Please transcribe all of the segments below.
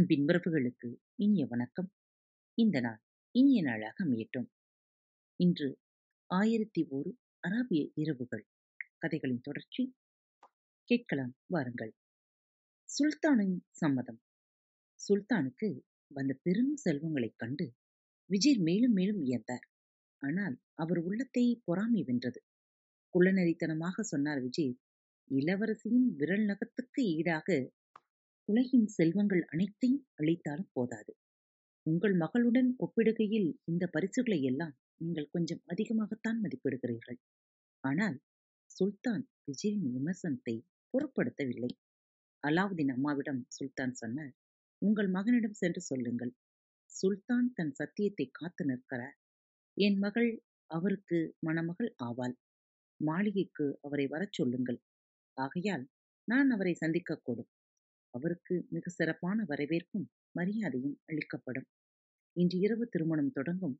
அன்பின் உறவுகளுக்கு இனிய வணக்கம். இந்த நாள் இனிய நாளாக அமையட்டும். இன்று ஆயிரத்தி ஒரு அராபிய இரவுகள். கதைகளின் தொடர்ச்சி கேட்கலாம் வாருங்கள். சுல்தானின் சம்மதம். சுல்தானுக்கு வந்த பெரும் செல்வங்களைக் கண்டு விஜய் மேலும் மேலும் வியந்தார். ஆனால் அவர் உள்ளத்தை பொறாமை வென்றது. குள்ளநரித்தனமாக சொன்னார் விஜய் இளவரசியின் விரல் நகத்துக்கு ஈடாக உலகின் செல்வங்கள் அனைத்தையும் அளித்தாலும் போதாது. உங்கள் மகளுடன் ஒப்பிடுகையில் இந்த பரிசுகளை எல்லாம் நீங்கள் கொஞ்சம் அதிகமாகத்தான் மதிப்பிடுகிறீர்கள். ஆனால் சுல்தான் விஜயின் விமர்சனத்தை பொருட்படுத்தவில்லை. அலாவுதீன் அம்மாவிடம் சுல்தான் சொன்னார் உங்கள் மகனிடம் சென்று சொல்லுங்கள். சுல்தான் தன் சத்தியத்தை காத்து நிற்கிறார். என் மகள் அவருக்கு மணமகள் ஆவாள். மாளிகைக்கு அவரை வரச் சொல்லுங்கள். ஆகையால் நான் அவரை சந்திக்கக்கூடும். அவருக்கு மிக சிறப்பான வரவேற்பும் மரியாதையும் அளிக்கப்படும். இன்று இரவு திருமணம் தொடங்கும்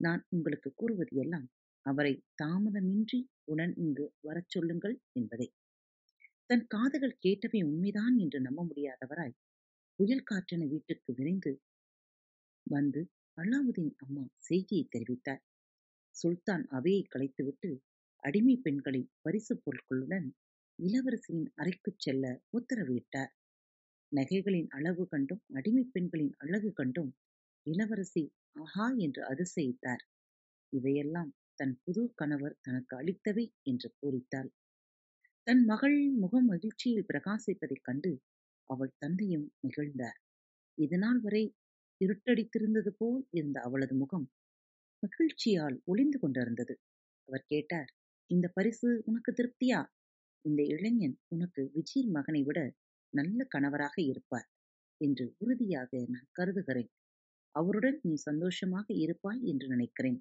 நான் உங்களுக்கு கூறுவது எல்லாம் அவரை தாமதமின்றி உடன் இங்கு வரச் சொல்லுங்கள் என்பதை. தன் காதுகள் கேட்டவை உண்மைதான் என்று நம்ப முடியாதவராய் புயல் காற்றென வீட்டுக்கு விரைந்து வந்து அலாவுதீன் அம்மா செய்தியை தெரிவித்தார். சுல்தான் அவையை கலைத்துவிட்டு அடிமை பெண்களை பரிசு பொருட்களுடன் இளவரசியின் அறைக்குச் செல்ல உத்தரவிட்டார். நகைகளின் அளவு கண்டும் அடிமை பெண்களின் அழகு கண்டும் இளவரசி ஆஹா என்று அதிசயித்தார். இவையெல்லாம் தன் புது கணவர் தனக்கு அளித்தவை என்று பூரித்தாள் தன் மகள் முகம் மகிழ்ச்சியில் பிரகாசிப்பதைக் கண்டு அவள் தந்தையும் மகிழ்ந்தார். இதுநாள் வரை இருட்டடித்திருந்தது போல் இருந்த அவளது முகம் மகிழ்ச்சியால் ஒளிந்து கொண்டிருந்தது. அவர் கேட்டார் இந்த பரிசு உனக்கு திருப்தியா? இந்த இளைஞன் உனக்கு விஜய் மகனை விட நல்ல கணவராக இருப்பார் என்று உறுதியாக நான் கருதுகிறேன். அவருடன் நீ சந்தோஷமாக இருப்பாய் என்று நினைக்கிறேன்.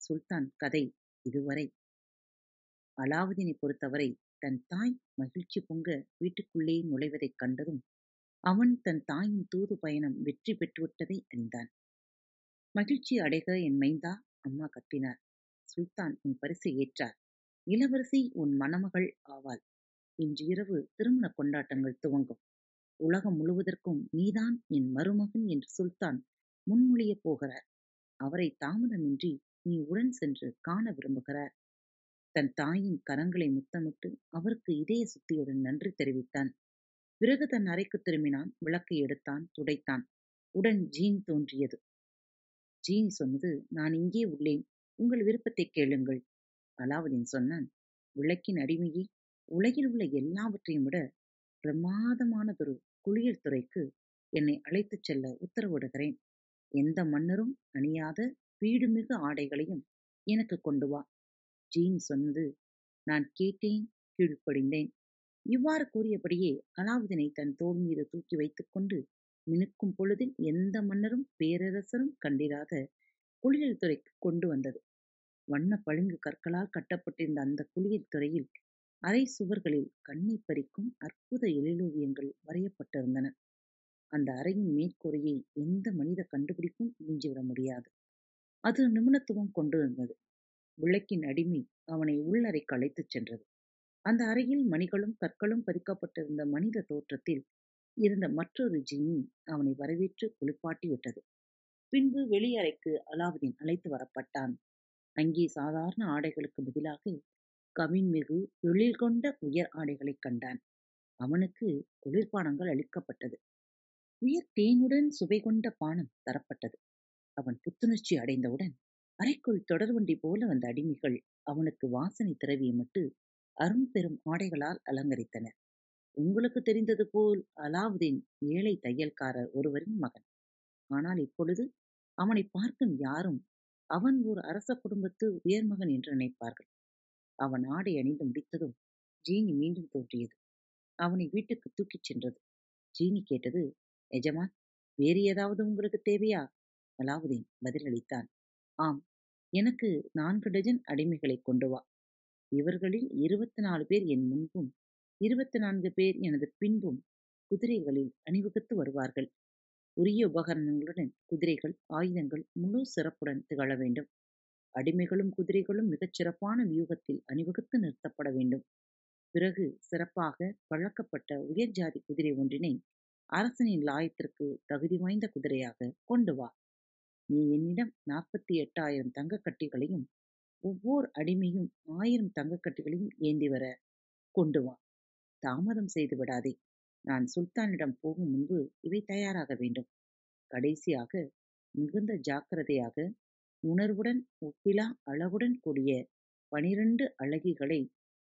சுல்தான் கதை இதுவரை. அலாவுதீனை பொறுத்தவரை தன் தாய் மகிழ்ச்சி பொங்க வீட்டுக்குள்ளே நுழைவதைக் கண்டதும் அவன் தன் தாயின் தூது பயணம் வெற்றி பெற்றுவிட்டதை அறிந்தான். மகிழ்ச்சி அடைக என் மைந்தா அம்மா கத்தினார். சுல்தான் உன் பரிசை ஏற்றார். இளவரசி உன் மணமகள் ஆவாள். இன்று இரவு திருமண கொண்டாட்டங்கள் துவங்கும். உலகம் முழுவதற்கும் நீதான் என் மருமகன் என்று சுல்தான் முன்மொழியப் போகிறார். அவரை தாமதமின்றி நீ உடன் சென்று காண விரும்புகிறார். தன் தாயின் கரங்களை முத்தமிட்டு அவருக்கு இதய சுத்தியுடன் நன்றி தெரிவித்தான். பிறகு தன் அறைக்கு திரும்பினான். விளக்கை எடுத்தான். துடைத்தான். உடன் ஜீன் தோன்றியது. ஜீன் சொன்னது நான் இங்கே உள்ளேன். உங்கள் விருப்பத்தை கேளுங்கள். அலாவுதீன் சொன்னான் விளக்கின் அடிமையை உலகில் உள்ள எல்லாவற்றையும் விட பிரமாதமானதொரு குளியல் துறைக்கு என்னை அழைத்துச் செல்ல உத்தரவிடுகிறேன். எந்த மன்னரும் அணியாத வீடுமிகு ஆடைகளையும் எனக்கு கொண்டு வா. ஜீன் சொன்னது நான் கேட்டேன் கீழ்ப்படிந்தேன். இவ்வாறு கூறியபடியே அலாவுதீனை தன் தோல் மீது தூக்கி வைத்துக்கொண்டு மினுக்கும் பொழுதில் எந்த மன்னரும் பேரரசரும் கண்டிராத குளியல் துறைக்கு கொண்டு வந்தது. வண்ண பளிங்கு கற்களால் கட்டப்பட்டிருந்த அந்த குளியல் துறையில் அறை சுவர்களில் கண்ணை பறிக்கும் அற்புத எழிலோவியங்கள் வரையப்பட்டிருந்தன. அந்த அறையின் மேற்கூரையை எந்த மனித கண்டுபிடிப்பும் மிஞ்சிவிட முடியாது. அது நிபுணத்துவம் கொண்டிருந்தது. விளக்கின் அடிமை அவனை உள்ளறைக்கு அழைத்துச் சென்றது. அந்த அறையில் மணிகளும் கற்களும் பதிக்கப்பட்டிருந்த மனித தோற்றத்தில் இருந்த மற்றொரு ஜின்னி அவனை வரவேற்று குளிப்பாட்டி விட்டது. பின்பு வெளியறைக்கு அலாவுதீன் அழைத்து வரப்பட்டான். அங்கே சாதாரண ஆடைகளுக்கு பதிலாக கவின்மிகு எழில் கொண்ட உயர் ஆடைகளைக் கண்டான். அவனுக்கு குளிர்பானங்கள் அளிக்கப்பட்டது. உயர் தேனுடன் சுவை கொண்ட பானம் தரப்பட்டது. அவன் புத்துணர்ச்சி அடைந்தவுடன் அறைக்குள் தொடர்வண்டி போல வந்த அடிமைகள் அவனுக்கு வாசனை திரவியமிட்டு அரும்பெரும் ஆடைகளால் அலங்கரித்தனர். உங்களுக்கு தெரிந்தது போல் அலாவுதீன் ஏழை தையல்காரர் ஒருவரின் மகன். ஆனால் இப்பொழுது அவனை பார்க்கும் யாரும் அவன் ஒரு அரச குடும்பத்து உயர்மகன் என்று நினைப்பார்கள். அவன் ஆடை அணிந்து முடித்ததும் ஜீனி மீண்டும் தோன்றியது. அவனை வீட்டுக்கு தூக்கிச் சென்றது. ஜீனி கேட்டது எஜமான் வேறு ஏதாவது உங்களுக்கு தேவையா? அலாவுதீன் பதிலளித்தான். ஆம் எனக்கு நான்கு டஜன் அடிமைகளை கொண்டு வா. இவர்களில் இருபத்தி நாலு பேர் என் முன்பும் இருபத்தி நான்கு பேர் எனது பின்பும் குதிரைகளில் அணிவகுத்து வருவார்கள். உரிய உபகரணங்களுடன் குதிரைகள் ஆயுதங்கள் முழு சிறப்புடன் திகழ வேண்டும். அடிமைகளும் குதிரைகளும் மிகச் சிறப்பான வியூகத்தில் அணிவகுத்து நிறுத்தப்பட வேண்டும். பிறகு சிறப்பாக பழக்கப்பட்ட உயர் ஜாதி குதிரை ஒன்றினை அரசனின் லாயத்திற்கு தகுதி வாய்ந்த குதிரையாக கொண்டு வா. நீ என்னிடம் நாற்பத்தி எட்டாயிரம் தங்கக்கட்டிகளையும் ஒவ்வொரு அடிமையும் ஆயிரம் தங்கக்கட்டிகளையும் ஏந்தி வர கொண்டு வா. தாமதம் செய்து விடாதே. நான் சுல்தானிடம் போகும் முன்பு இவை தயாராக வேண்டும். கடைசியாக மிகுந்த ஜாக்கிரதையாக உணர்வுடன் ஒப்பிலா அழகுடன் கூடிய பனிரண்டு அழகிகளை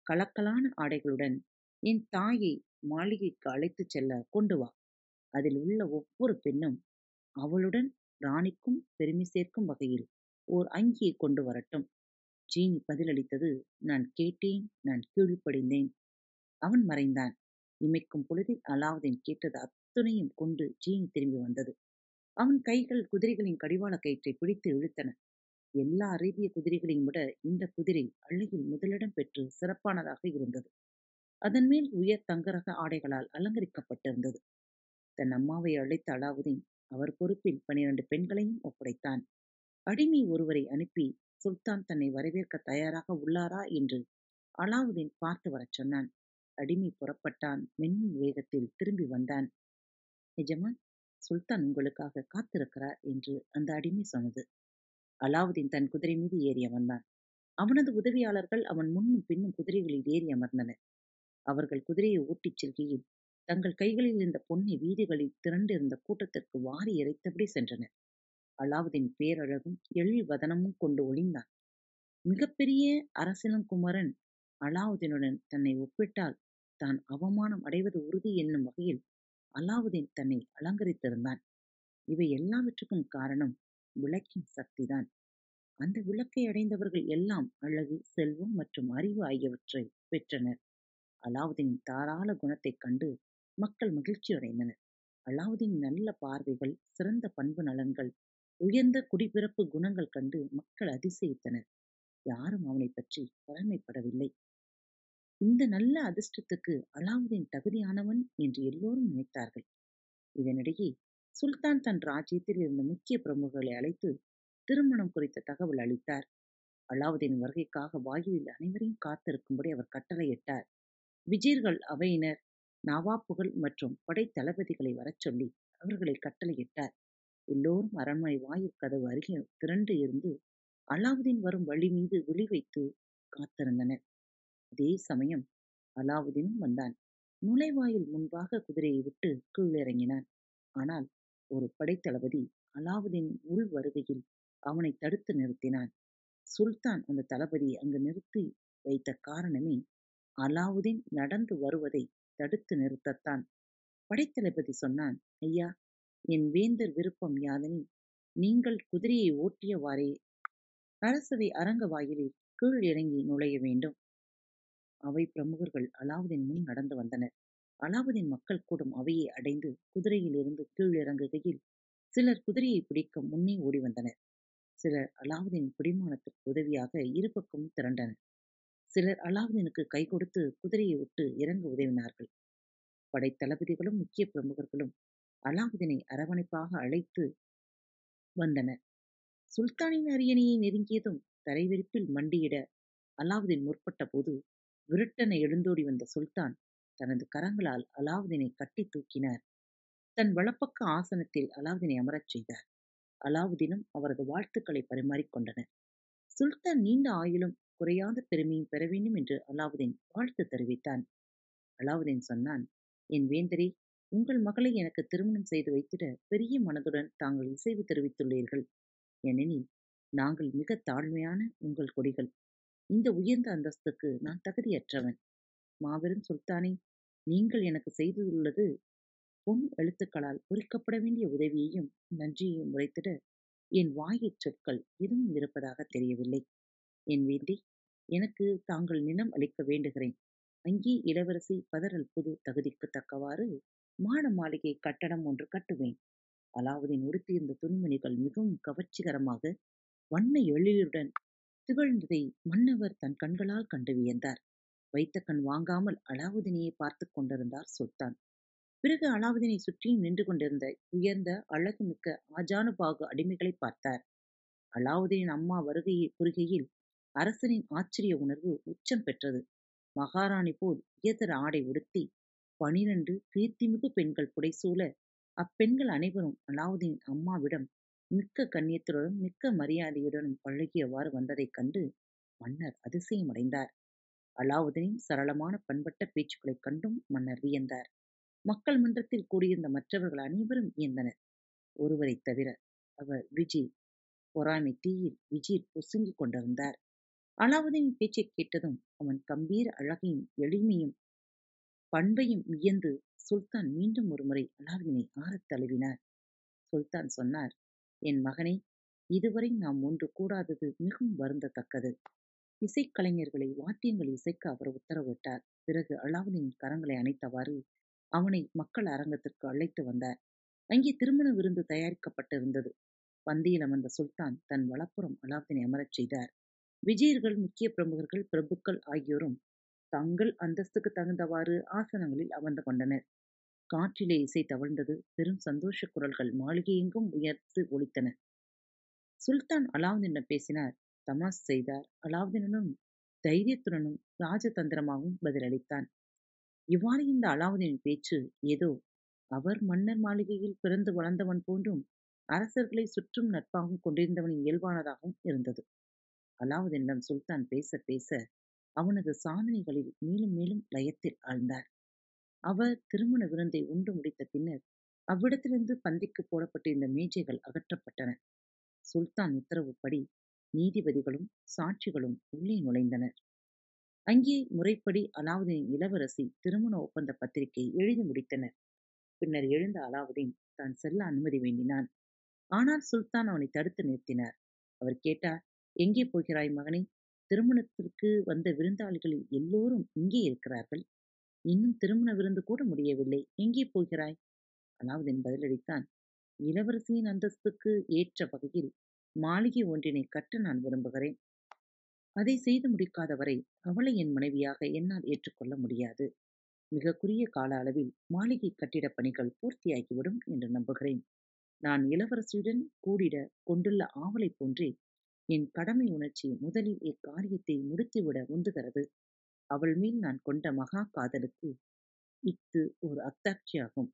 கலக்கலான ஆடைகளுடன் என் தாயை மாளிகைக்கு அழைத்துச் செல்ல கொண்டு வா. அதில் உள்ள ஒவ்வொரு பெண்ணும் அவளுடன் ராணிக்கும் பெருமை சேர்க்கும் வகையில் ஓர் அங்கியை கொண்டு வரட்டும். ஜீனி பதிலளித்தது நான் கேட்டேன் நான் கீழ்ப்படிந்தேன் அவன் மறைந்தான். இமைக்கும் பொழுதில் அலாவுதீன் கேட்டது அத்துணையும் கொண்டு ஜீனி திரும்பி வந்தது. அவன் கைகள் குதிரைகளின் கடிவாள கயிற்றை பிடித்து இழுத்தன. எல்லா அரேபிய குதிரைகளையும் விட இந்த குதிரை அழகில் முதலிடம் பெற்று சிறப்பானதாக இருந்தது. அதன் மேல் உயர் தங்கரக ஆடைகளால் அலங்கரிக்கப்பட்டிருந்தது. தன் அம்மாவை அழைத்த அலாவுதீன் அவர் பொறுப்பில் பனிரண்டு பெண்களையும் ஒப்படைத்தான். அடிமை ஒருவரை அனுப்பி சுல்தான் தன்னை வரவேற்க தயாராக உள்ளாரா? என்று அலாவுதீன் பார்த்து வரச் சொன்னான். அடிமை புறப்பட்டான் மின்னல் வேகத்தில் திரும்பி வந்தான். எஜமான் சுல்தான் உங்களுக்காக காத்திருக்கிறார் என்று அந்த அடிமை சொன்னது. அலாவுதீன் தன் குதிரை மீது ஏறி அமர்ந்தான். அவனது உதவியாளர்கள் அவன் முன்னும் பின்னும் குதிரைகளில் ஏறி அமர்ந்தனர். அவர்கள் குதிரையை ஓட்டிச் செல்கையில் தங்கள் கைகளில் இருந்த பொன்னை வீதிகளில் திரண்டிருந்த கூட்டத்திற்கு வாரி இறைத்தபடி சென்றனர். அலாவுதீன் பேரழகும் எழில் வதனமும் கொண்டு ஒளிந்தான். மிகப்பெரிய அரசிலங்குமரன் அலாவுதீனுடன் தன்னை ஒப்பிட்டால் தான் அவமானம் அடைவது உறுதி என்னும் வகையில் அலாவுதீன் தன்னை அலங்கரித்திருந்தான். இவை எல்லாவற்றுக்கும் காரணம் விளக்கின் சக்திதான். அந்த விளக்கை அடைந்தவர்கள் எல்லாம் அழகு செல்வம் மற்றும் அறிவு ஆகியவற்றை பெற்றனர். அலாவுதீனின் தாராள குணத்தைக் கண்டு மக்கள் மகிழ்ச்சி அடைந்தனர் அலாவுதீன் நல்ல பார்வைகள் சிறந்த பண்பு நலன்கள் உயர்ந்த குடிபிறப்பு குணங்கள் கண்டு மக்கள் அதிசயித்தனர். யாரும் அவனை பற்றி பழமைப்படவில்லை இந்த நல்ல அதிர்ஷ்டத்துக்கு அலாவுதீன் தகுதியானவன் என்று எல்லோரும் நினைத்தார்கள். இதனிடையே சுல்தான் தன் ராஜ்யத்தில் இருந்த முக்கிய பிரமுகர்களை அழைத்து திருமணம் குறித்த தகவல் அளித்தார். அலாவுதீன் வருகைக்காக வாயிலில் அனைவரையும் காத்திருக்கும்படி அவர் கட்டளையிட்டார். விஜீர்கள் அவையினர் நவாப்புகள் மற்றும் படை தளபதிகளை வரச் சொல்லி அவர்களை கட்டளையிட்டார். எல்லோரும் அரண்மனை வாயில் கதவு அருகே திரண்டு இருந்து அலாவுதீன் வரும் வழி மீது விழி வைத்து காத்திருந்தனர். அதே சமயம் அலாவுதீனும் வந்தான். நுழைவாயில் முன்பாக குதிரையை விட்டு கீழிறங்கினான். ஆனால் ஒரு படைத்தளபதி அலாவுதீன் உள் வருகையில் அவனை தடுத்து நிறுத்தினான். சுல்தான் அந்த தளபதியை அங்கு நிறுத்தி வைத்த காரணமே அலாவுதீன் நடந்து வருவதை தடுத்து நிறுத்தத்தான். படைத்தளபதி சொன்னான் ஐயா என் வேந்தர் விருப்பம் யாதனி நீங்கள் குதிரையை ஓட்டியவாறே அரசவை அரங்க வாயிலில் கீழ் இறங்கி நுழைய வேண்டும். அவை பிரமுகர்கள் அலாவுதீன் முன் நடந்து வந்தனர். அலாவுதீன் மக்கள் கூடும் அவையை அடைந்து குதிரையிலிருந்து கீழிறங்குகையில், கீழ் இறங்குகையில் சிலர் குதிரையை பிடிக்க முன்னே ஓடி வந்தனர். சிலர் அலாவுதீன் பிடிமானத்திற்கு உதவியாக இருபக்கமும் திரண்டனர். சிலர் அலாவுதீனுக்கு கை கொடுத்து குதிரையை விட்டு இறங்க உதவினார்கள். படைத்தளபதிகளும் முக்கிய பிரமுகர்களும் அலாவுதீனை அரவணைப்பாக அழைத்து வந்தனர். சுல்தானின் அரியணையை நெருங்கியதும் தரைவிரிப்பில் மண்டியிட அலாவுதீன் முற்பட்ட போது விருட்டென எழுந்தோடி வந்த சுல்தான் தனது கரங்களால் அலாவுதீனை கட்டி தூக்கினார். தன் வலப்பக்க ஆசனத்தில் அலாவுதீனை அமரச் செய்தார். அலாவுதீனும் அவரது வாழ்த்துக்களை பரிமாறிக்கொண்டனர் சுல்தான் நீண்ட ஆயுளும் குறையாத பெருமையும் பெற வேண்டும் என்று அலாவுதீன் வாழ்த்து தெரிவித்தான். அலாவுதீன் சொன்னான் என் வேந்தரே உங்கள் மகளை எனக்கு திருமணம் செய்து வைத்திட பெரிய மனதுடன் தாங்கள் இசைவு தெரிவித்துள்ளீர்கள். ஏனெனில் நாங்கள் மிக தாழ்மையான உங்கள் கொடிகள். இந்த உயர்ந்த அந்தஸ்துக்கு நான் தகுதியற்றவன். மாபெரும் சுல்தானே நீங்கள் எனக்கு செய்துள்ளது பொன் எழுத்துக்களால் பொறிக்கப்பட வேண்டிய உதவியையும் நன்றியையும் உரைத்திட என் வாயிற் சொற்கள் எதுவும் இருப்பதாக தெரியவில்லை. என் வேண்டி எனக்கு தாங்கள் நிலம் அளிக்க வேண்டுகிறேன். அங்கே இளவரசி பதறல் புது தகுதிக்கு தக்கவாறு மாட மாளிகை கட்டடம் ஒன்று கட்டுவேன். அலாவுதீன் உடுத்தியிருந்த துணிமணிகள் மிகவும் கவர்ச்சிகரமாக வண்ண எழிலுடன் திகழ்ந்ததை மன்னவர் தன் கண்களால் கண்டு வியந்தார். வைத்த கண் வாங்காமல் அலாவுதீனையே பார்த்து கொண்டிருந்தார் சுல்தான். பிறகு அலாவுதீனை சுற்றியும் நின்று கொண்டிருந்த உயர்ந்த அழகுமிக்க ஆஜானுபாகு அடிமைகளை பார்த்தார். அலாவுதீனின் அம்மா வருகையை புரிகையில் அரசனின் ஆச்சரிய உணர்வு உச்சம் பெற்றது. மகாராணி போல் உயர்தர ஆடை உடுத்தி பனிரண்டு கீர்த்திமிகு பெண்கள் புடைசூழ அப்பெண்கள் அனைவரும் அலாவுதீன் அம்மாவிடம் மிக்க கண்ணியத்துடனும் மிக்க மரியாதையுடனும் பழகியவாறு வந்ததைக் கண்டு மன்னர் அதிசயமடைந்தார். அலாவுதீனின் சரளமான பண்பட்ட பேச்சுக்களைக் கண்டும் மன்னர் வியந்தார். மக்கள் மன்றத்தில் கூடியிருந்த மற்றவர்கள் அனைவரும் வியந்தனர். ஒருவரைத் தவிர அவர் விஜி பொறாமை தீயில் விஜி பொசுங்கிக் கொண்டிருந்தார். அலாவுதீன் பேச்சைக் கேட்டதும் அவன் கம்பீர அழகையும் எளிமையும் பண்பையும் வியந்து சுல்தான் மீண்டும் ஒருமுறை அலாவுதீனை ஆறத் தழுவினார். சுல்தான் சொன்னார் என் மகனே இதுவரை நாம் ஒன்று கூடாதது மிகவும் வருந்தத்தக்கது. இசைக்கலைஞர்களை வாத்தியங்கள் இசைக்க அவர் உத்தரவிட்டார். பிறகு அலாவுதீன் கரங்களை அணைத்தவாறு அவனை மக்கள் அரங்கத்திற்கு அழைத்து வந்தார். அங்கே திருமண விருந்து தயாரிக்கப்பட்டிருந்தது. பந்தியில் அமர்ந்த சுல்தான் தன் வலப்புறம் அலாவுதீனை அமரச் செய்தார். விஜயர்கள் முக்கிய பிரமுகர்கள் பிரபுக்கள் ஆகியோரும் தங்கள் அந்தஸ்துக்கு தகுந்தவாறு ஆசனங்களில் அமர்ந்து கொண்டனர். காற்றிலே இசை தவழ்ந்தது. பெரும் சந்தோஷ குரல்கள் மாளிகையெங்கும் உயர்த்து ஒலித்தன. சுல்தான் அலாவுதீனிடம் பேசினார். தமாஸ் செய்தார். அலாவுதீனும் தைரியத்துடனும் ராஜதந்திரமாகவும் பதிலளித்தான். இவ்வாறு இந்த அலாவுதீனின் பேச்சு ஏதோ அவர் மன்னர் மாளிகையில் பிறந்து வளர்ந்தவன் போன்றும் அரசர்களை சுற்றும் நட்பாகவும் கொண்டிருந்தவனின் இயல்பானதாகவும் இருந்தது. அலாவுதீனிடம் சுல்தான் பேச பேச அவனது சாதனைகளில் மேலும் மேலும் லயத்தில் ஆழ்ந்தார். அவர் திருமண விருந்தை உண்டு முடித்த பின்னர் அவ்விடத்திலிருந்து பந்திக்கு போடப்பட்டிருந்த மேஜைகள் அகற்றப்பட்டன. சுல்தான் உத்தரவுப்படி நீதிபதிகளும் சாட்சிகளும் உள்ளே நுழைந்தனர். அங்கே முறைப்படி அலாவுதீன் இளவரசி திருமண ஒப்பந்த பத்திரிகை எழுதி முடித்தனர். பின்னர் எழுந்த அலாவுதீன் தான் செல்ல அனுமதி வேண்டினான். ஆனால் சுல்தான் அவனை தடுத்து நிறுத்தினார். அவர் கேட்டார் எங்கே போகிறாய் மகனே? திருமணத்திற்கு வந்த விருந்தாளிகளில் எல்லோரும் இங்கே இருக்கிறார்கள். இன்னும் திருமண விருந்து கூட முடியவில்லை. எங்கே போகிறாய்? அலாவுதீன் பதிலளித்தான் இளவரசியின் அந்தஸ்துக்கு ஏற்ற வகையில் மாளிகை ஒன்றினை கட்ட நான் விரும்புகிறேன். அதை செய்து முடிக்காத வரை அவளை என் மனைவியாக என்னால் ஏற்றுக்கொள்ள முடியாது. மிக குறுகிய கால அளவில் மாளிகை கட்டிடப் பணிகள் பூர்த்தியாகிவிடும் என்று நம்புகிறேன். நான் இளவரசியுடன் கூடிட கொண்டுள்ள ஆவலை போன்றே என் கடமை உணர்ச்சி முதலில் இக்காரியத்தை முடித்துவிட உந்துகிறது. அவள் மேல் நான் கொண்ட மகா காதலுக்கு இஃது ஒரு அத்தாட்சியாகும்.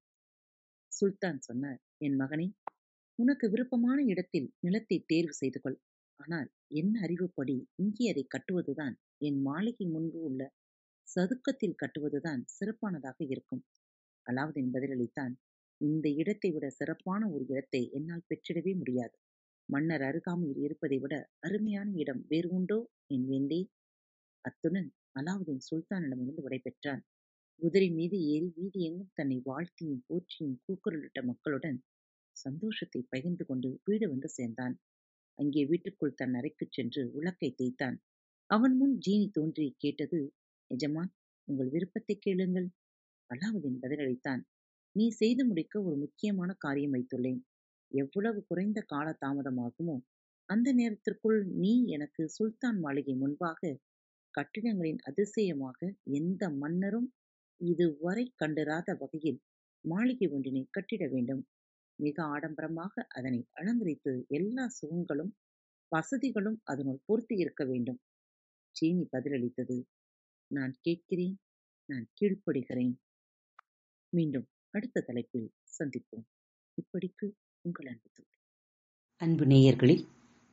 சுல்தான் சொன்னார் என் மகனே உனக்கு விருப்பமான இடத்தில் நிலத்தை தேர்வு செய்து கொள். ஆனால் என் அறிவுப்படி இங்கே அதை கட்டுவதுதான் என் மாளிகை முன்பு உள்ள சதுக்கத்தில் கட்டுவதுதான் சிறப்பானதாக இருக்கும். அலாவுதீன் பதிலளித்தான் இந்த இடத்தை விட சிறப்பான ஒரு இடத்தை என்னால் பெற்றிடவே முடியாது. மன்னர் அருகாமையில் இருப்பதை விட அருமையான இடம் வேறு உண்டோ? என் வேண்டே அத்துடன் அலாவுதீன் சுல்தானிடமிருந்து விடைபெற்றான் குதிரை மீது ஏறி வீதி எங்கும் தன்னை வாழ்த்தியும் போற்றியும் கூக்குரலிட்ட மக்களுடன் சந்தோஷத்தை பகிர்ந்து கொண்டு வீடு வந்து சேர்ந்தான். அங்கே வீட்டுக்குள் தன் அறைக்குச் சென்று உலக்கை தேய்த்தான். அவன் முன் ஜீனி தோன்றி கேட்டது எஜமான் உங்கள் விருப்பத்தை கேளுங்கள். அலாவுதீன் பதிலளித்தான் நீ செய்து முடிக்க ஒரு முக்கியமான காரியம் வைத்துள்ளேன். எவ்வளவு குறைந்த கால தாமதமாகுமோ அந்த நேரத்திற்குள் நீ எனக்கு சுல்தான் மாளிகை முன்பாக கட்டிடங்களின் அதிசயமாக எந்த மன்னரும் இதுவரை கண்டிராத வகையில் மாளிகை ஒன்றினை கட்டிட வேண்டும். மிக ஆடம்பரமாக அதனை அலங்கரித்து எல்லா சுகங்களும் வசதிகளும் அதனுள் பொருத்தி இருக்க வேண்டும். சீனி பதிலளித்தது. நான் கேட்கிறேன் நான் கீழ்ப்படுகிறேன். மீண்டும் அடுத்த தலைப்பில் சந்திப்போம். இப்படிக்கு உங்கள் அன்பு அன்பு நேயர்களே